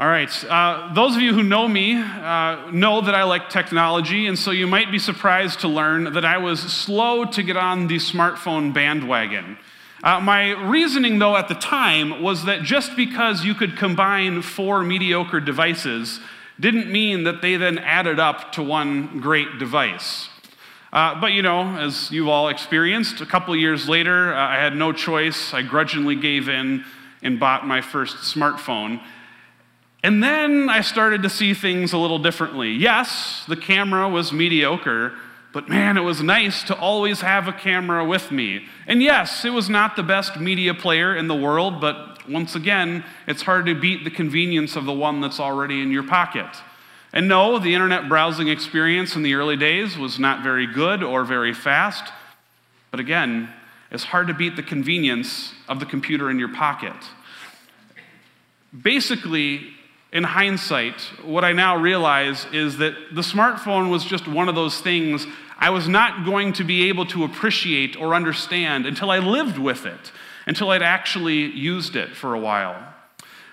All right. Uh, those of you who know me uh, know that I like technology, and so you might be surprised to learn that I was slow to get on the smartphone bandwagon. Uh, my reasoning, though, at the time was that just because you could combine four mediocre devices didn't mean that they then added up to one great device. Uh, but you know, as you've all experienced, a couple years later, uh, I had no choice. I grudgingly gave in and bought my first smartphone. And then I started to see things a little differently. Yes, the camera was mediocre, but man, it was nice to always have a camera with me. And yes, it was not the best media player in the world, but once again, it's hard to beat the convenience of the one that's already in your pocket. And no, the internet browsing experience in the early days was not very good or very fast, but again, it's hard to beat the convenience of the computer in your pocket. Basically, in hindsight, what I now realize is that the smartphone was just one of those things I was not going to be able to appreciate or understand until I lived with it, until I'd actually used it for a while.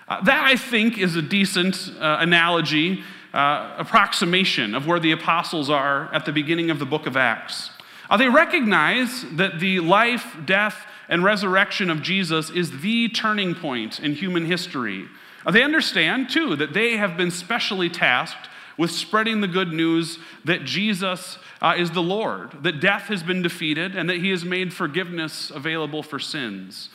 Uh, that, I think, is a decent uh, analogy, uh, approximation of where the apostles are at the beginning of the book of Acts. Uh, they recognize that the life, death, and resurrection of Jesus is the turning point in human history. They understand, too, that they have been specially tasked with spreading the good news that Jesus uh, is the Lord, that death has been defeated, and that he has made forgiveness available for sins.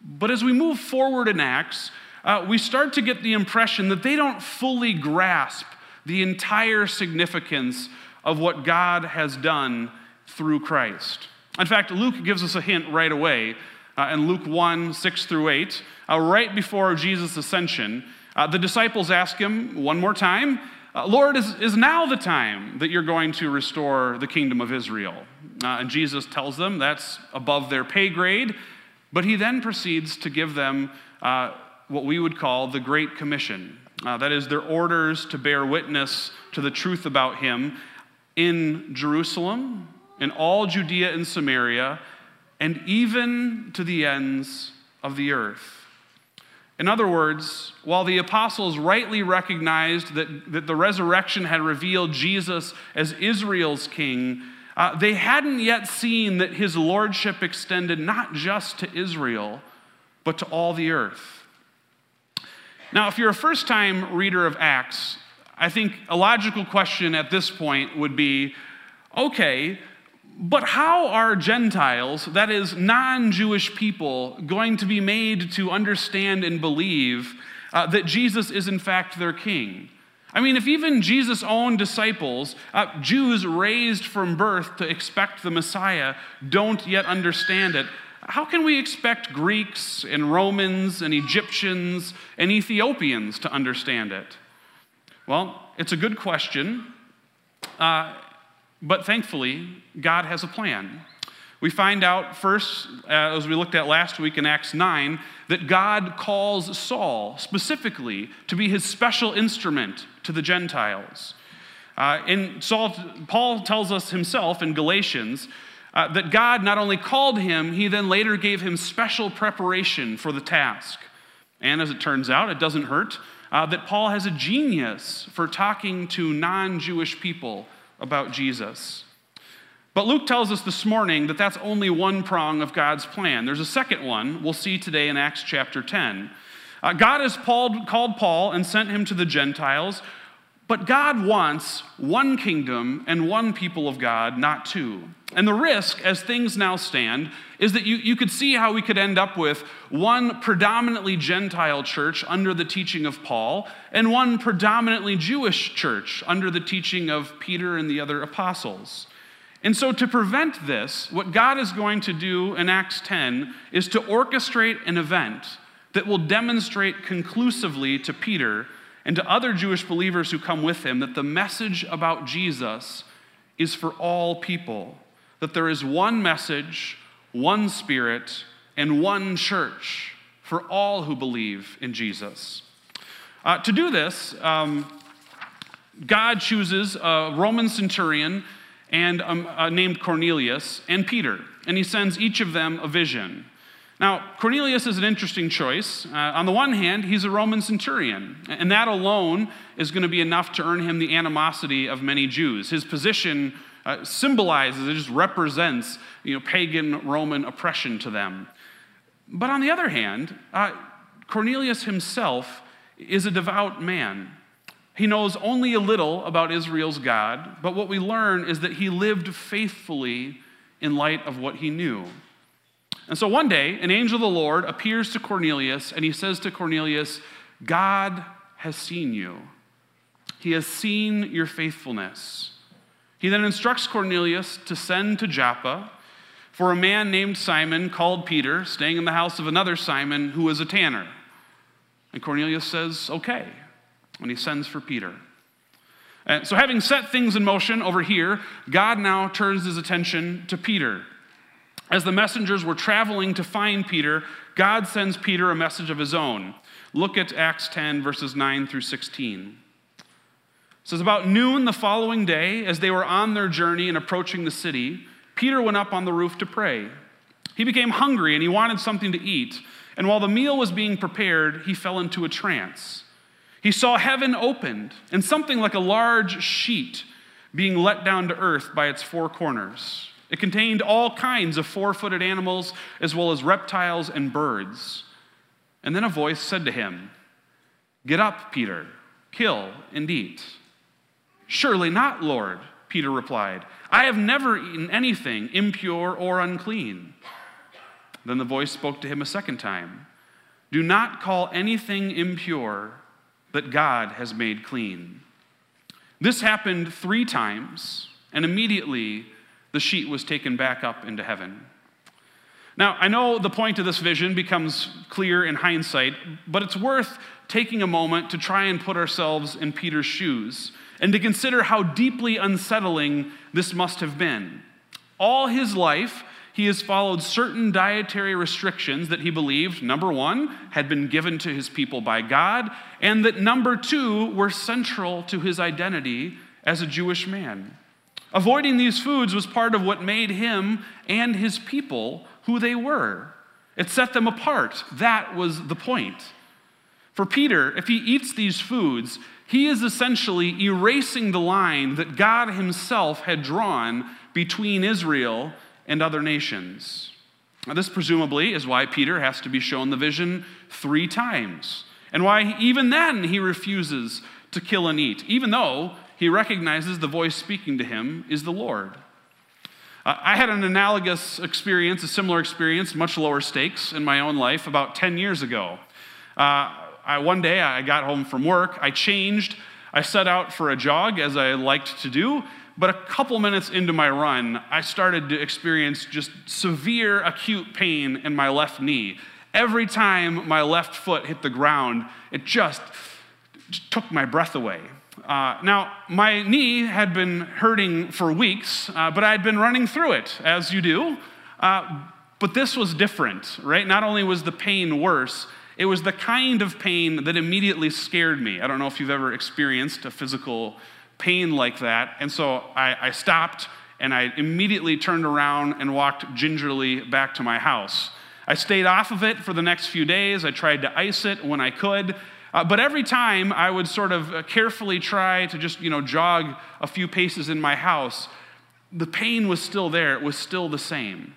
But as we move forward in Acts, uh, we start to get the impression that they don't fully grasp the entire significance of what God has done through Christ. In fact, Luke gives us a hint right away uh, in Luke 1 6 through 8, uh, right before Jesus' ascension, uh, the disciples ask him one more time, uh, Lord, is, is now the time that you're going to restore the kingdom of Israel? Uh, and Jesus tells them that's above their pay grade, but he then proceeds to give them uh, what we would call the Great Commission. that is, their orders to bear witness to the truth about him in Jerusalem, in all Judea and Samaria, and even to the ends of the earth. In other words, while the apostles rightly recognized that, that the resurrection had revealed Jesus as Israel's king, uh, they hadn't yet seen that his lordship extended not just to Israel, but to all the earth. Now, if you're a first time reader of Acts, I think a logical question at this point would be okay, but how are Gentiles, that is, non Jewish people, going to be made to understand and believe uh, that Jesus is in fact their king? I mean, if even Jesus' own disciples, uh, Jews raised from birth to expect the Messiah, don't yet understand it, how can we expect Greeks and Romans and Egyptians and Ethiopians to understand it? Well, it's a good question. Uh, but thankfully, God has a plan. We find out first, uh, as we looked at last week in Acts 9, that God calls Saul specifically to be his special instrument to the Gentiles. Uh, and Saul, Paul tells us himself in Galatians uh, that God not only called him, he then later gave him special preparation for the task. And as it turns out, it doesn't hurt uh, that Paul has a genius for talking to non Jewish people about Jesus. But Luke tells us this morning that that's only one prong of God's plan. There's a second one we'll see today in Acts chapter 10. Uh, God has called, called Paul and sent him to the Gentiles, but God wants one kingdom and one people of God, not two. And the risk, as things now stand, is that you, you could see how we could end up with one predominantly Gentile church under the teaching of Paul, and one predominantly Jewish church under the teaching of Peter and the other apostles. And so, to prevent this, what God is going to do in Acts 10 is to orchestrate an event that will demonstrate conclusively to Peter and to other Jewish believers who come with him that the message about Jesus is for all people that there is one message, one spirit, and one church for all who believe in Jesus. Uh, to do this, um, God chooses a Roman centurion and um, uh, named Cornelius and Peter, and he sends each of them a vision. Now, Cornelius is an interesting choice. Uh, on the one hand, he's a Roman centurion, and that alone is going to be enough to earn him the animosity of many Jews. His position uh, symbolizes, it just represents, you know, pagan Roman oppression to them. But on the other hand, uh, Cornelius himself is a devout man. He knows only a little about Israel's God, but what we learn is that he lived faithfully in light of what he knew. And so one day, an angel of the Lord appears to Cornelius and he says to Cornelius, God has seen you. He has seen your faithfulness. He then instructs Cornelius to send to Joppa for a man named Simon called Peter, staying in the house of another Simon who is a tanner. And Cornelius says, okay, when he sends for Peter. And so, having set things in motion over here, God now turns his attention to Peter. As the messengers were traveling to find Peter, God sends Peter a message of his own. Look at Acts 10, verses 9 through 16. It it's About noon the following day, as they were on their journey and approaching the city, Peter went up on the roof to pray. He became hungry and he wanted something to eat. And while the meal was being prepared, he fell into a trance. He saw heaven opened and something like a large sheet being let down to earth by its four corners. It contained all kinds of four footed animals, as well as reptiles and birds. And then a voice said to him, Get up, Peter, kill and eat. Surely not, Lord, Peter replied. I have never eaten anything impure or unclean. Then the voice spoke to him a second time Do not call anything impure that God has made clean. This happened three times, and immediately the sheet was taken back up into heaven. Now, I know the point of this vision becomes clear in hindsight, but it's worth taking a moment to try and put ourselves in Peter's shoes and to consider how deeply unsettling this must have been. All his life, he has followed certain dietary restrictions that he believed, number one, had been given to his people by God, and that number two, were central to his identity as a Jewish man. Avoiding these foods was part of what made him and his people who they were. It set them apart. That was the point. For Peter, if he eats these foods, he is essentially erasing the line that God himself had drawn between Israel and other nations. Now, this presumably is why Peter has to be shown the vision three times, and why even then he refuses to kill and eat, even though he recognizes the voice speaking to him is the Lord. Uh, I had an analogous experience, a similar experience, much lower stakes in my own life about 10 years ago. Uh, I, one day I got home from work, I changed, I set out for a jog as I liked to do, but a couple minutes into my run, I started to experience just severe acute pain in my left knee. Every time my left foot hit the ground, it just, just took my breath away. Uh, now, my knee had been hurting for weeks, uh, but I had been running through it, as you do. Uh, but this was different, right? Not only was the pain worse, it was the kind of pain that immediately scared me. I don't know if you've ever experienced a physical pain like that. And so I, I stopped and I immediately turned around and walked gingerly back to my house. I stayed off of it for the next few days. I tried to ice it when I could. Uh, but every time I would sort of uh, carefully try to just, you know, jog a few paces in my house, the pain was still there. It was still the same.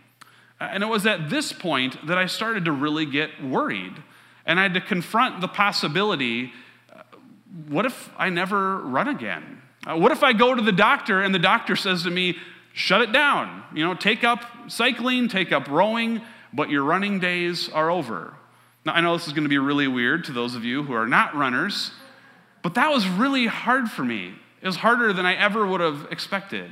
Uh, and it was at this point that I started to really get worried. And I had to confront the possibility uh, what if I never run again? Uh, what if I go to the doctor and the doctor says to me, shut it down? You know, take up cycling, take up rowing, but your running days are over. Now, I know this is going to be really weird to those of you who are not runners, but that was really hard for me. It was harder than I ever would have expected.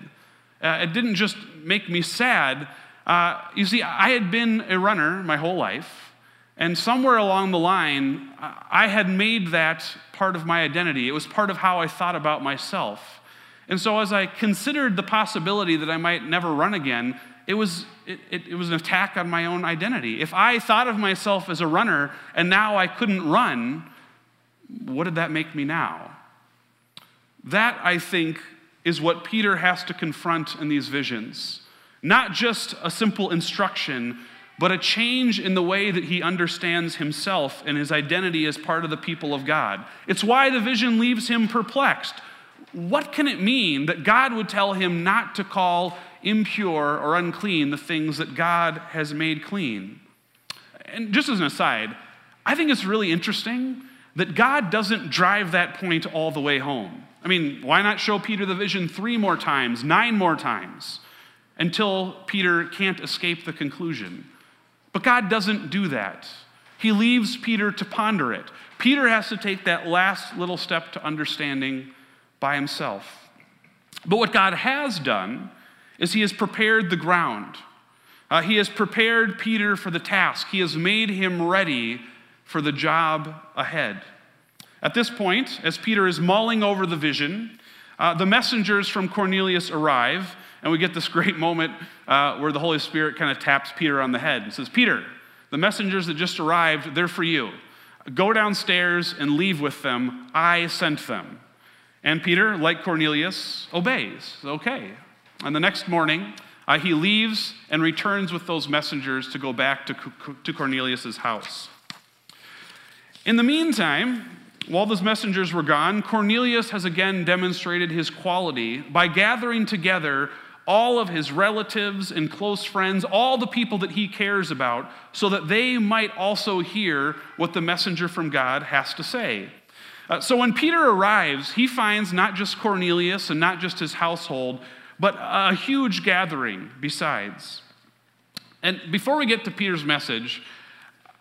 Uh, it didn't just make me sad. Uh, you see, I had been a runner my whole life, and somewhere along the line, I had made that part of my identity. It was part of how I thought about myself. And so, as I considered the possibility that I might never run again, it was, it, it, it, was an attack on my own identity. If I thought of myself as a runner and now I couldn't run, what did that make me now? That, I think, is what Peter has to confront in these visions. Not just a simple instruction, but a change in the way that he understands himself and his identity as part of the people of God. It's why the vision leaves him perplexed. What can it mean that God would tell him not to call impure or unclean the things that God has made clean? And just as an aside, I think it's really interesting that God doesn't drive that point all the way home. I mean, why not show Peter the vision three more times, nine more times, until Peter can't escape the conclusion? But God doesn't do that. He leaves Peter to ponder it. Peter has to take that last little step to understanding by himself. But what God has done is He has prepared the ground. Uh, he has prepared Peter for the task, He has made him ready for the job ahead. At this point, as Peter is mulling over the vision, uh, the messengers from Cornelius arrive, and we get this great moment uh, where the Holy Spirit kind of taps Peter on the head and says, Peter, the messengers that just arrived, they're for you. Go downstairs and leave with them. I sent them. And Peter, like Cornelius, obeys. Okay. And the next morning, uh, he leaves and returns with those messengers to go back to, to Cornelius' house. In the meantime, while those messengers were gone, Cornelius has again demonstrated his quality by gathering together all of his relatives and close friends, all the people that he cares about, so that they might also hear what the messenger from God has to say. Uh, so when Peter arrives, he finds not just Cornelius and not just his household, but a huge gathering besides. And before we get to Peter's message,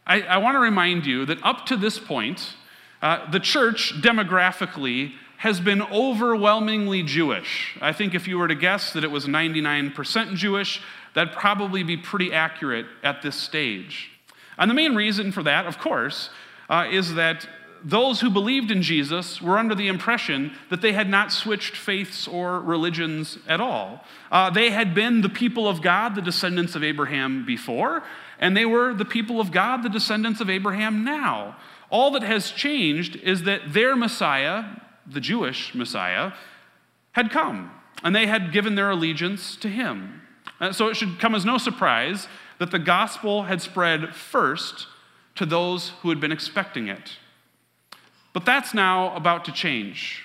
I, I want to remind you that up to this point, uh, the church demographically has been overwhelmingly Jewish. I think if you were to guess that it was 99% Jewish, that'd probably be pretty accurate at this stage. And the main reason for that, of course, uh, is that those who believed in Jesus were under the impression that they had not switched faiths or religions at all. Uh, they had been the people of God, the descendants of Abraham before, and they were the people of God, the descendants of Abraham now. All that has changed is that their Messiah, the Jewish Messiah, had come, and they had given their allegiance to him. Uh, so it should come as no surprise that the gospel had spread first to those who had been expecting it. But that's now about to change.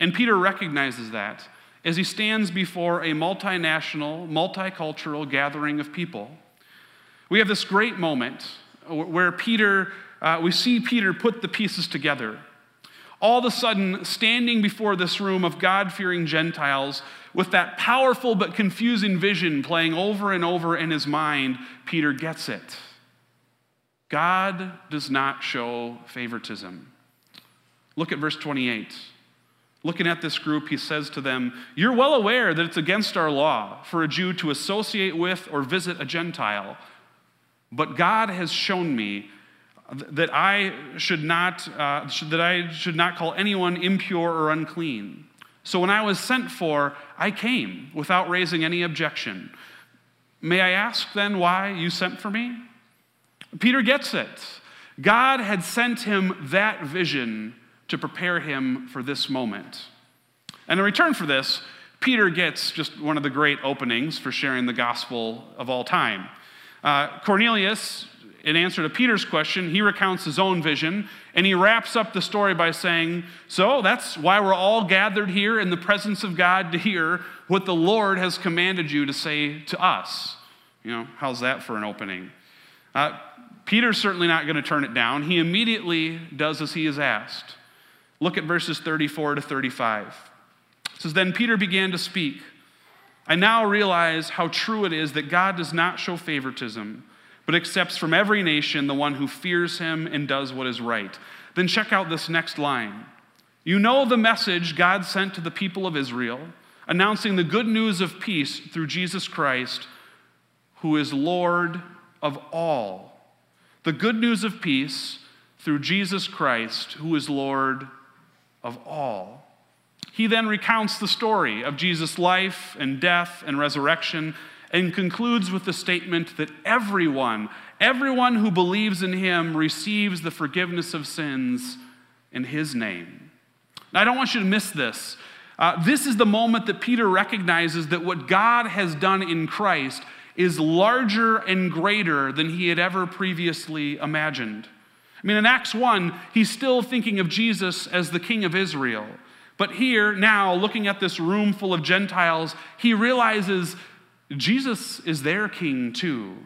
And Peter recognizes that as he stands before a multinational, multicultural gathering of people. We have this great moment where Peter uh, we see Peter put the pieces together. All of a sudden, standing before this room of God fearing Gentiles with that powerful but confusing vision playing over and over in his mind, Peter gets it. God does not show favoritism. Look at verse 28. Looking at this group, he says to them, You're well aware that it's against our law for a Jew to associate with or visit a Gentile, but God has shown me that I should not, uh, that I should not call anyone impure or unclean. So when I was sent for, I came without raising any objection. May I ask then why you sent for me? Peter gets it. God had sent him that vision to prepare him for this moment. And in return for this, Peter gets just one of the great openings for sharing the gospel of all time. Uh, Cornelius in answer to Peter's question, he recounts his own vision and he wraps up the story by saying, So that's why we're all gathered here in the presence of God to hear what the Lord has commanded you to say to us. You know, how's that for an opening? Uh, Peter's certainly not going to turn it down. He immediately does as he is asked. Look at verses 34 to 35. It says, Then Peter began to speak. I now realize how true it is that God does not show favoritism but accepts from every nation the one who fears him and does what is right. Then check out this next line. You know the message God sent to the people of Israel, announcing the good news of peace through Jesus Christ, who is Lord of all. The good news of peace through Jesus Christ, who is Lord of all. He then recounts the story of Jesus' life and death and resurrection and concludes with the statement that everyone, everyone who believes in him receives the forgiveness of sins in his name. Now, I don't want you to miss this. Uh, this is the moment that Peter recognizes that what God has done in Christ is larger and greater than he had ever previously imagined. I mean, in Acts 1, he's still thinking of Jesus as the king of Israel. But here, now, looking at this room full of Gentiles, he realizes Jesus is their king too.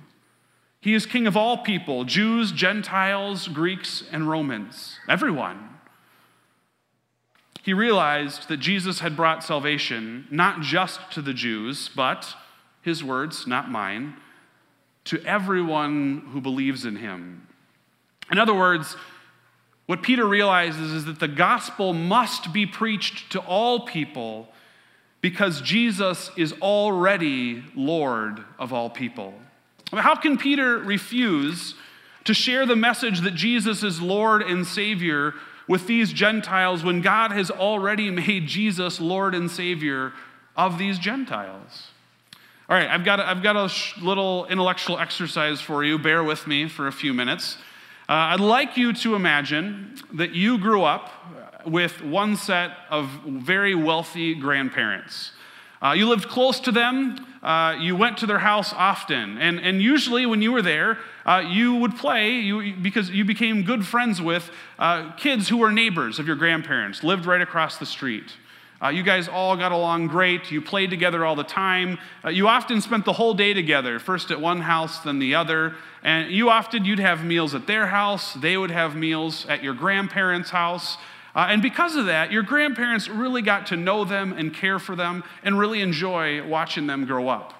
He is king of all people Jews, Gentiles, Greeks, and Romans, everyone. He realized that Jesus had brought salvation not just to the Jews, but, his words, not mine, to everyone who believes in him. In other words, what Peter realizes is that the gospel must be preached to all people because Jesus is already Lord of all people. How can Peter refuse to share the message that Jesus is Lord and Savior with these Gentiles when God has already made Jesus Lord and Savior of these Gentiles? All right, I've got a, I've got a little intellectual exercise for you. Bear with me for a few minutes. Uh, I'd like you to imagine that you grew up with one set of very wealthy grandparents. Uh, you lived close to them, uh, you went to their house often, and, and usually when you were there, uh, you would play you, because you became good friends with uh, kids who were neighbors of your grandparents, lived right across the street. Uh, you guys all got along great. You played together all the time. Uh, you often spent the whole day together, first at one house, then the other. And you often, you'd have meals at their house. They would have meals at your grandparents' house. Uh, and because of that, your grandparents really got to know them and care for them and really enjoy watching them grow up.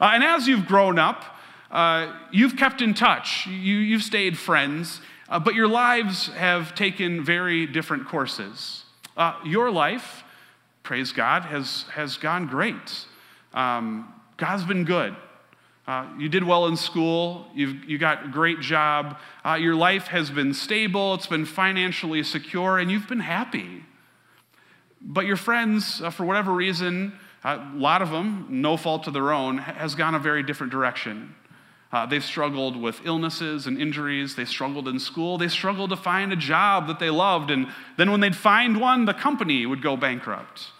Uh, and as you've grown up, uh, you've kept in touch, you, have stayed friends, uh, but your lives have taken very different courses. Uh, your life, praise God, has, has gone great. Um, God's been good. Uh, you did well in school. You've, you got a great job. Uh, your life has been stable. It's been financially secure, and you've been happy. But your friends, uh, for whatever reason, a lot of them, no fault of their own, has gone a very different direction. Uh, they've struggled with illnesses and injuries. They struggled in school. They struggled to find a job that they loved. And then when they'd find one, the company would go bankrupt.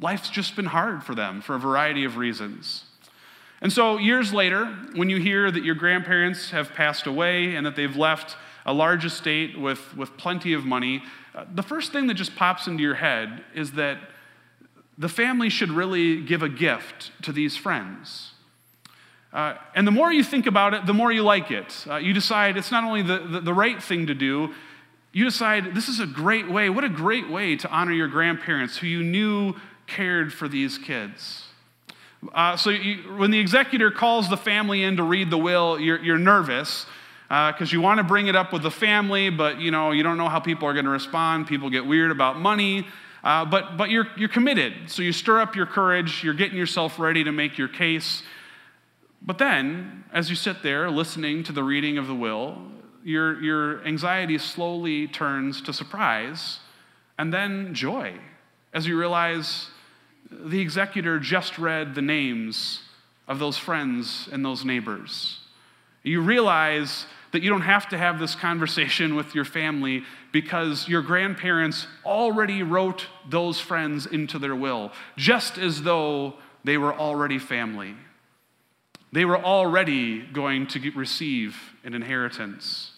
Life's just been hard for them for a variety of reasons. And so, years later, when you hear that your grandparents have passed away and that they've left a large estate with, with plenty of money, uh, the first thing that just pops into your head is that the family should really give a gift to these friends. Uh, and the more you think about it, the more you like it. Uh, you decide it's not only the, the, the right thing to do, you decide this is a great way. What a great way to honor your grandparents who you knew cared for these kids. Uh, so you, when the executor calls the family in to read the will, you're, you're nervous because uh, you want to bring it up with the family, but you know you don't know how people are going to respond. People get weird about money, uh, but but you're you're committed. So you stir up your courage. You're getting yourself ready to make your case. But then, as you sit there listening to the reading of the will, your your anxiety slowly turns to surprise, and then joy, as you realize the executor just read the names of those friends and those neighbors. You realize that you don't have to have this conversation with your family because your grandparents already wrote those friends into their will, just as though they were already family. They were already going to receive an inheritance.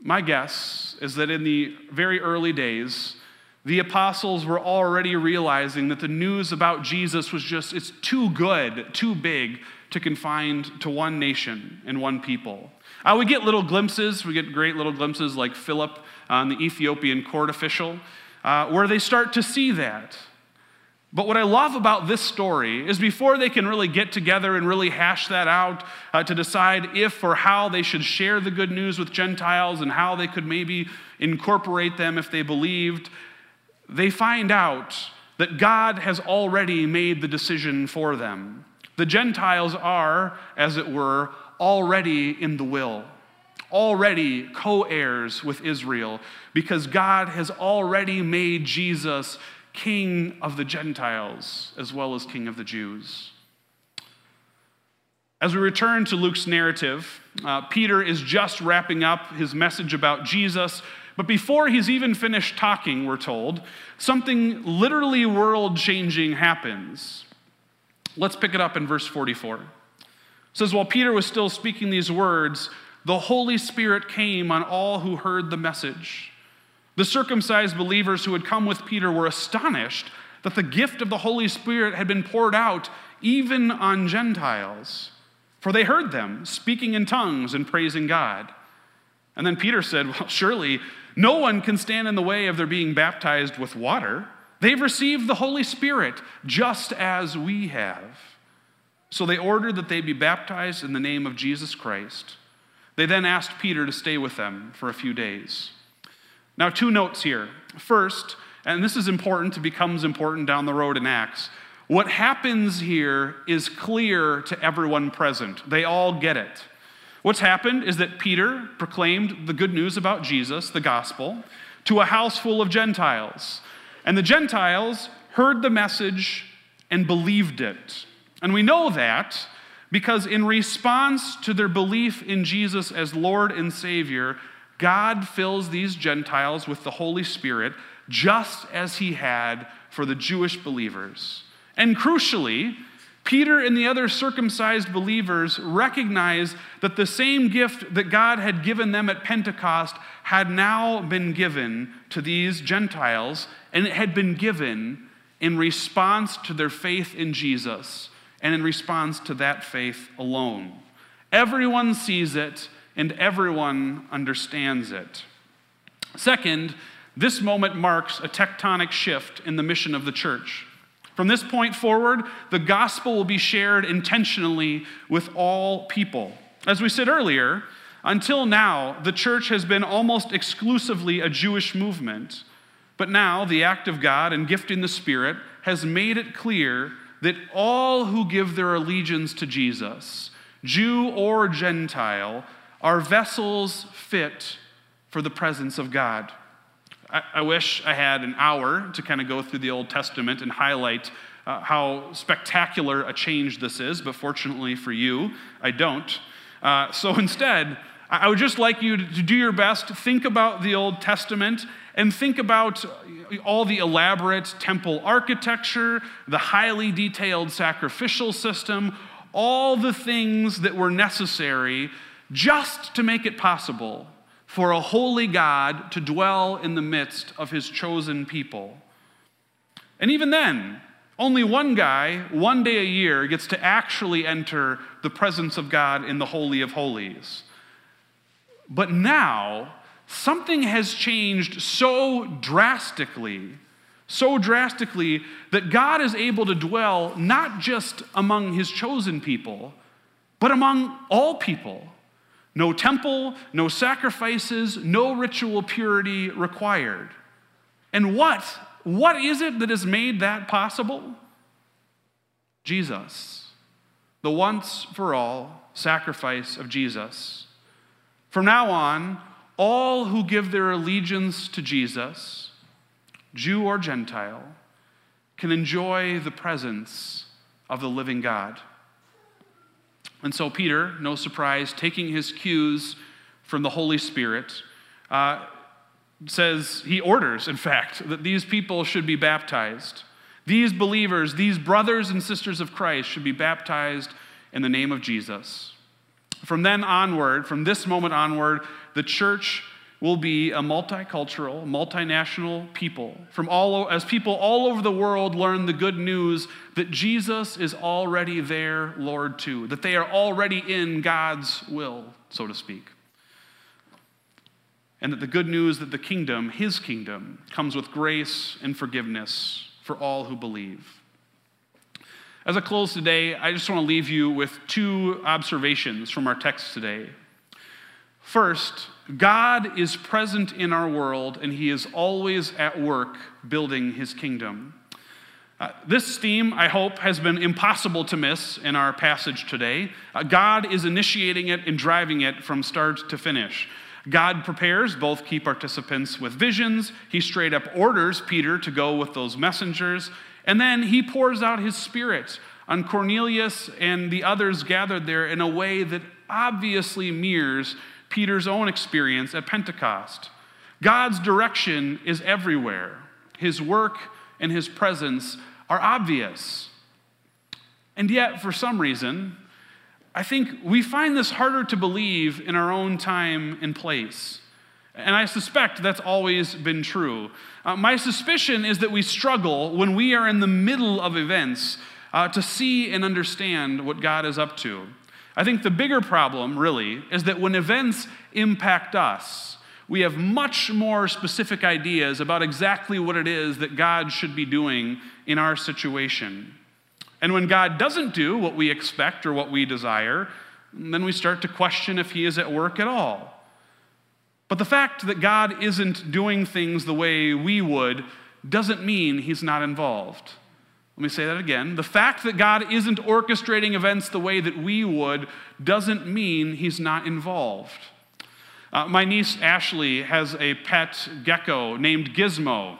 My guess is that in the very early days, the apostles were already realizing that the news about Jesus was just, it's too good, too big to confine to one nation and one people. Uh, we get little glimpses, we get great little glimpses like Philip, uh, the Ethiopian court official, uh, where they start to see that. But what I love about this story is before they can really get together and really hash that out uh, to decide if or how they should share the good news with Gentiles and how they could maybe incorporate them if they believed, they find out that God has already made the decision for them. The Gentiles are, as it were, already in the will, already co heirs with Israel, because God has already made Jesus king of the Gentiles as well as king of the Jews. As we return to Luke's narrative, uh, Peter is just wrapping up his message about Jesus but before he's even finished talking, we're told, something literally world changing happens. Let's pick it up in verse 44. It says, While Peter was still speaking these words, the Holy Spirit came on all who heard the message. The circumcised believers who had come with Peter were astonished that the gift of the Holy Spirit had been poured out even on Gentiles, for they heard them speaking in tongues and praising God. And then Peter said, Well, surely no one can stand in the way of their being baptized with water. They've received the Holy Spirit just as we have. So they ordered that they be baptized in the name of Jesus Christ. They then asked Peter to stay with them for a few days. Now, two notes here. First, and this is important, it becomes important down the road in Acts. What happens here is clear to everyone present. They all get it. What's happened is that Peter proclaimed the good news about Jesus, the gospel, to a house full of Gentiles. And the Gentiles heard the message and believed it. And we know that because in response to their belief in Jesus as Lord and Savior, God fills these Gentiles with the Holy Spirit just as he had for the Jewish believers. And crucially, Peter and the other circumcised believers recognize that the same gift that God had given them at Pentecost had now been given to these Gentiles, and it had been given in response to their faith in Jesus and in response to that faith alone. Everyone sees it and everyone understands it. Second, this moment marks a tectonic shift in the mission of the church. From this point forward, the gospel will be shared intentionally with all people. As we said earlier, until now, the church has been almost exclusively a Jewish movement. But now, the act of God and gifting the Spirit has made it clear that all who give their allegiance to Jesus, Jew or Gentile, are vessels fit for the presence of God. I, I wish I had an hour to kind of go through the Old Testament and highlight uh, how spectacular a change this is, but fortunately for you, I don't. Uh, so instead, I would just like you to do your best, think about the Old Testament, and think about all the elaborate temple architecture, the highly detailed sacrificial system, all the things that were necessary just to make it possible for a holy God to dwell in the midst of his chosen people. And even then, only one guy, one day a year, gets to actually enter the presence of God in the Holy of Holies. But now, something has changed so drastically, so drastically, that God is able to dwell not just among his chosen people, but among all people. No temple, no sacrifices, no ritual purity required. And what? What is it that has made that possible? Jesus, the once for all sacrifice of Jesus. From now on, all who give their allegiance to Jesus, Jew or Gentile, can enjoy the presence of the living God. And so, Peter, no surprise, taking his cues from the Holy Spirit, uh, says, he orders, in fact, that these people should be baptized. These believers, these brothers and sisters of Christ, should be baptized in the name of Jesus. From then onward, from this moment onward, the church will be a multicultural, multinational people. From all, as people all over the world learn the good news that Jesus is already their Lord too, that they are already in God's will, so to speak. And that the good news that the kingdom, his kingdom, comes with grace and forgiveness for all who believe. As I close today, I just want to leave you with two observations from our text today. First, God is present in our world and he is always at work building his kingdom. Uh, this theme, I hope, has been impossible to miss in our passage today. Uh, God is initiating it and driving it from start to finish. God prepares both key participants with visions. He straight up orders Peter to go with those messengers. And then he pours out his spirit on Cornelius and the others gathered there in a way that obviously mirrors Peter's own experience at Pentecost. God's direction is everywhere, His work and His presence are obvious. And yet, for some reason, I think we find this harder to believe in our own time and place. And I suspect that's always been true. Uh, my suspicion is that we struggle when we are in the middle of events uh, to see and understand what God is up to. I think the bigger problem, really, is that when events impact us, we have much more specific ideas about exactly what it is that God should be doing in our situation. And when God doesn't do what we expect or what we desire, then we start to question if He is at work at all. But the fact that God isn't doing things the way we would doesn't mean He's not involved. Let me say that again. The fact that God isn't orchestrating events the way that we would doesn't mean He's not involved. Uh, my niece Ashley has a pet gecko named Gizmo.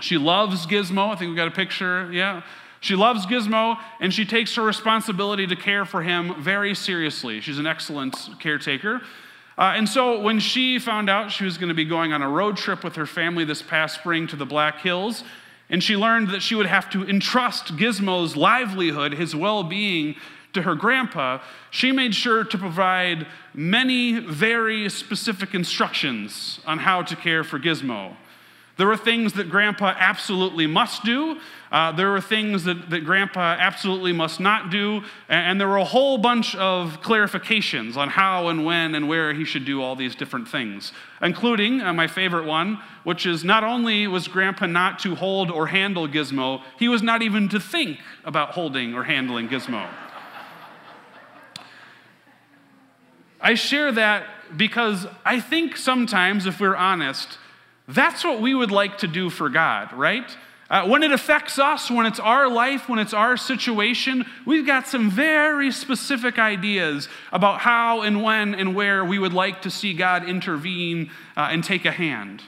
She loves Gizmo. I think we got a picture. Yeah. She loves Gizmo and she takes her responsibility to care for him very seriously. She's an excellent caretaker. Uh, and so when she found out she was going to be going on a road trip with her family this past spring to the Black Hills, and she learned that she would have to entrust Gizmo's livelihood, his well being, to her grandpa, she made sure to provide many very specific instructions on how to care for Gizmo. There were things that grandpa absolutely must do. Uh, there were things that, that grandpa absolutely must not do. And, there were a whole bunch of clarifications on how and when and where he should do all these different things, including uh, my favorite one, which is not only was grandpa not to hold or handle Gizmo, he was not even to think about holding or handling Gizmo. I share that because I think sometimes, if we're honest, that's what we would like to do for God, right? Uh, when it affects us, when it's our life, when it's our situation, we've got some very specific ideas about how and when and where we would like to see God intervene uh, and take a hand.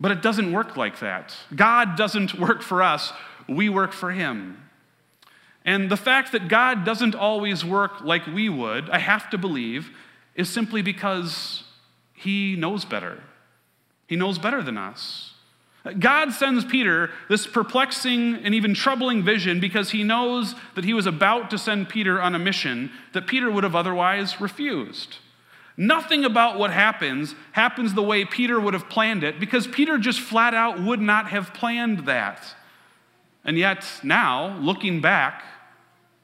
But it doesn't work like that. God doesn't work for us, we work for Him. And the fact that God doesn't always work like we would, I have to believe, is simply because He knows better. He knows better than us. God sends Peter this perplexing and even troubling vision because he knows that he was about to send Peter on a mission that Peter would have otherwise refused. Nothing about what happens happens the way Peter would have planned it because Peter just flat out would not have planned that. And yet, now, looking back,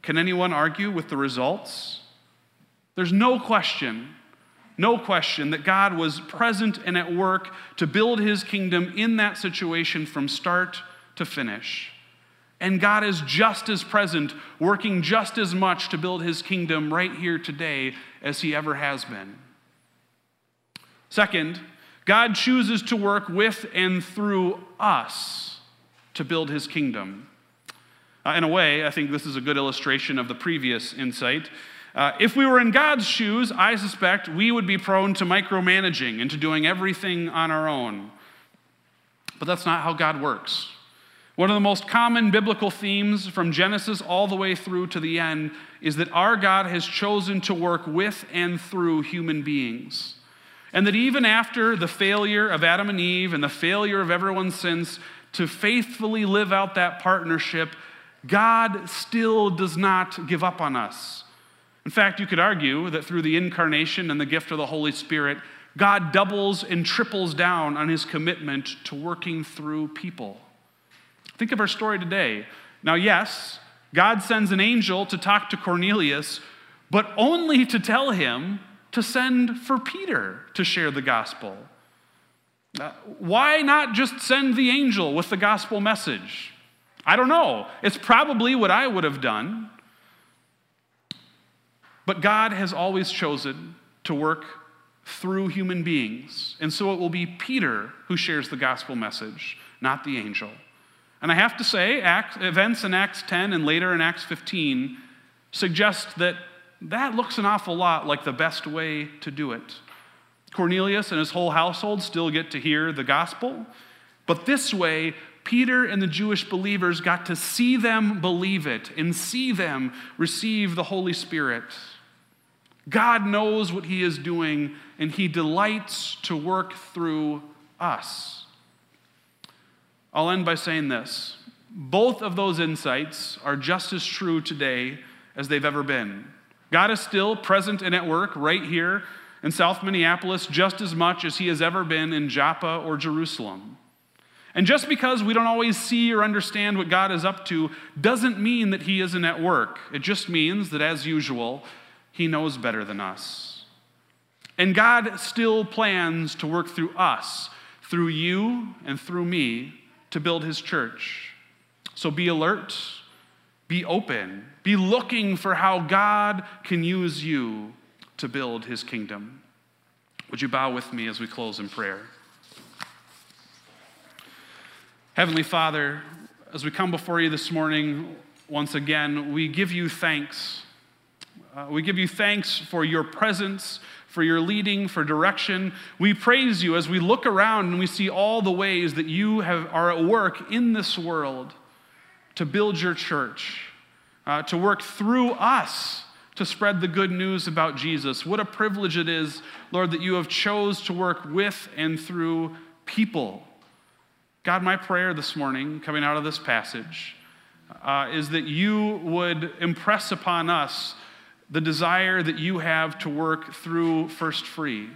can anyone argue with the results? There's no question no question that God was present and at work to build his kingdom in that situation from start to finish. And God is just as present, working just as much to build his kingdom right here today as he ever has been. Second, God chooses to work with and through us to build his kingdom. Uh, in a way, I think this is a good illustration of the previous insight. Uh, if we were in God's shoes, I suspect we would be prone to micromanaging and to doing everything on our own. But that's not how God works. One of the most common biblical themes from Genesis all the way through to the end is that our God has chosen to work with and through human beings. And that even after the failure of Adam and Eve and the failure of everyone since to faithfully live out that partnership, God still does not give up on us. In fact, you could argue that through the incarnation and the gift of the Holy Spirit, God doubles and triples down on his commitment to working through people. Think of our story today. Now, yes, God sends an angel to talk to Cornelius, but only to tell him to send for Peter to share the gospel. Why not just send the angel with the gospel message? I don't know. It's probably what I would have done. But God has always chosen to work through human beings. And so it will be Peter who shares the gospel message, not the angel. And I have to say, Acts, events in Acts 10 and later in Acts 15 suggest that that looks an awful lot like the best way to do it. Cornelius and his whole household still get to hear the gospel, but this way, Peter and the Jewish believers got to see them believe it and see them receive the Holy Spirit. God knows what He is doing, and He delights to work through us. I'll end by saying this both of those insights are just as true today as they've ever been. God is still present and at work right here in South Minneapolis just as much as he has ever been in Joppa or Jerusalem. And just because we don't always see or understand what God is up to doesn't mean that he isn't at work. It just means that, as usual, he knows better than us. And God still plans to work through us, through you and through me, to build his church. So be alert, be open, be looking for how God can use you to build his kingdom. Would you bow with me as we close in prayer? Heavenly Father, as we come before you this morning, once again, we give you thanks. Uh, we give you thanks for your presence, for your leading, for direction. We praise you as we look around and we see all the ways that you have, are at work in this world to build your church, uh, to work through us to spread the good news about Jesus. What a privilege it is, Lord, that you have chose to work with and through people. God, my prayer this morning, coming out of this passage, uh, is that you would impress upon us the desire that you have to work through First Free,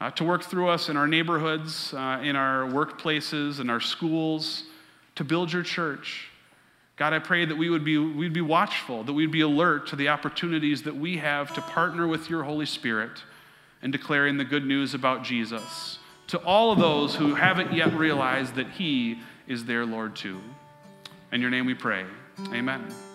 uh, to work through us in our neighborhoods, uh, in our workplaces, in our schools, to build your church. God, I pray that we would be, we'd be watchful, that we'd be alert to the opportunities that we have to partner with your Holy Spirit in declaring the good news about Jesus to all of those who haven't yet realized that He is their Lord too. In your name we pray. Amen.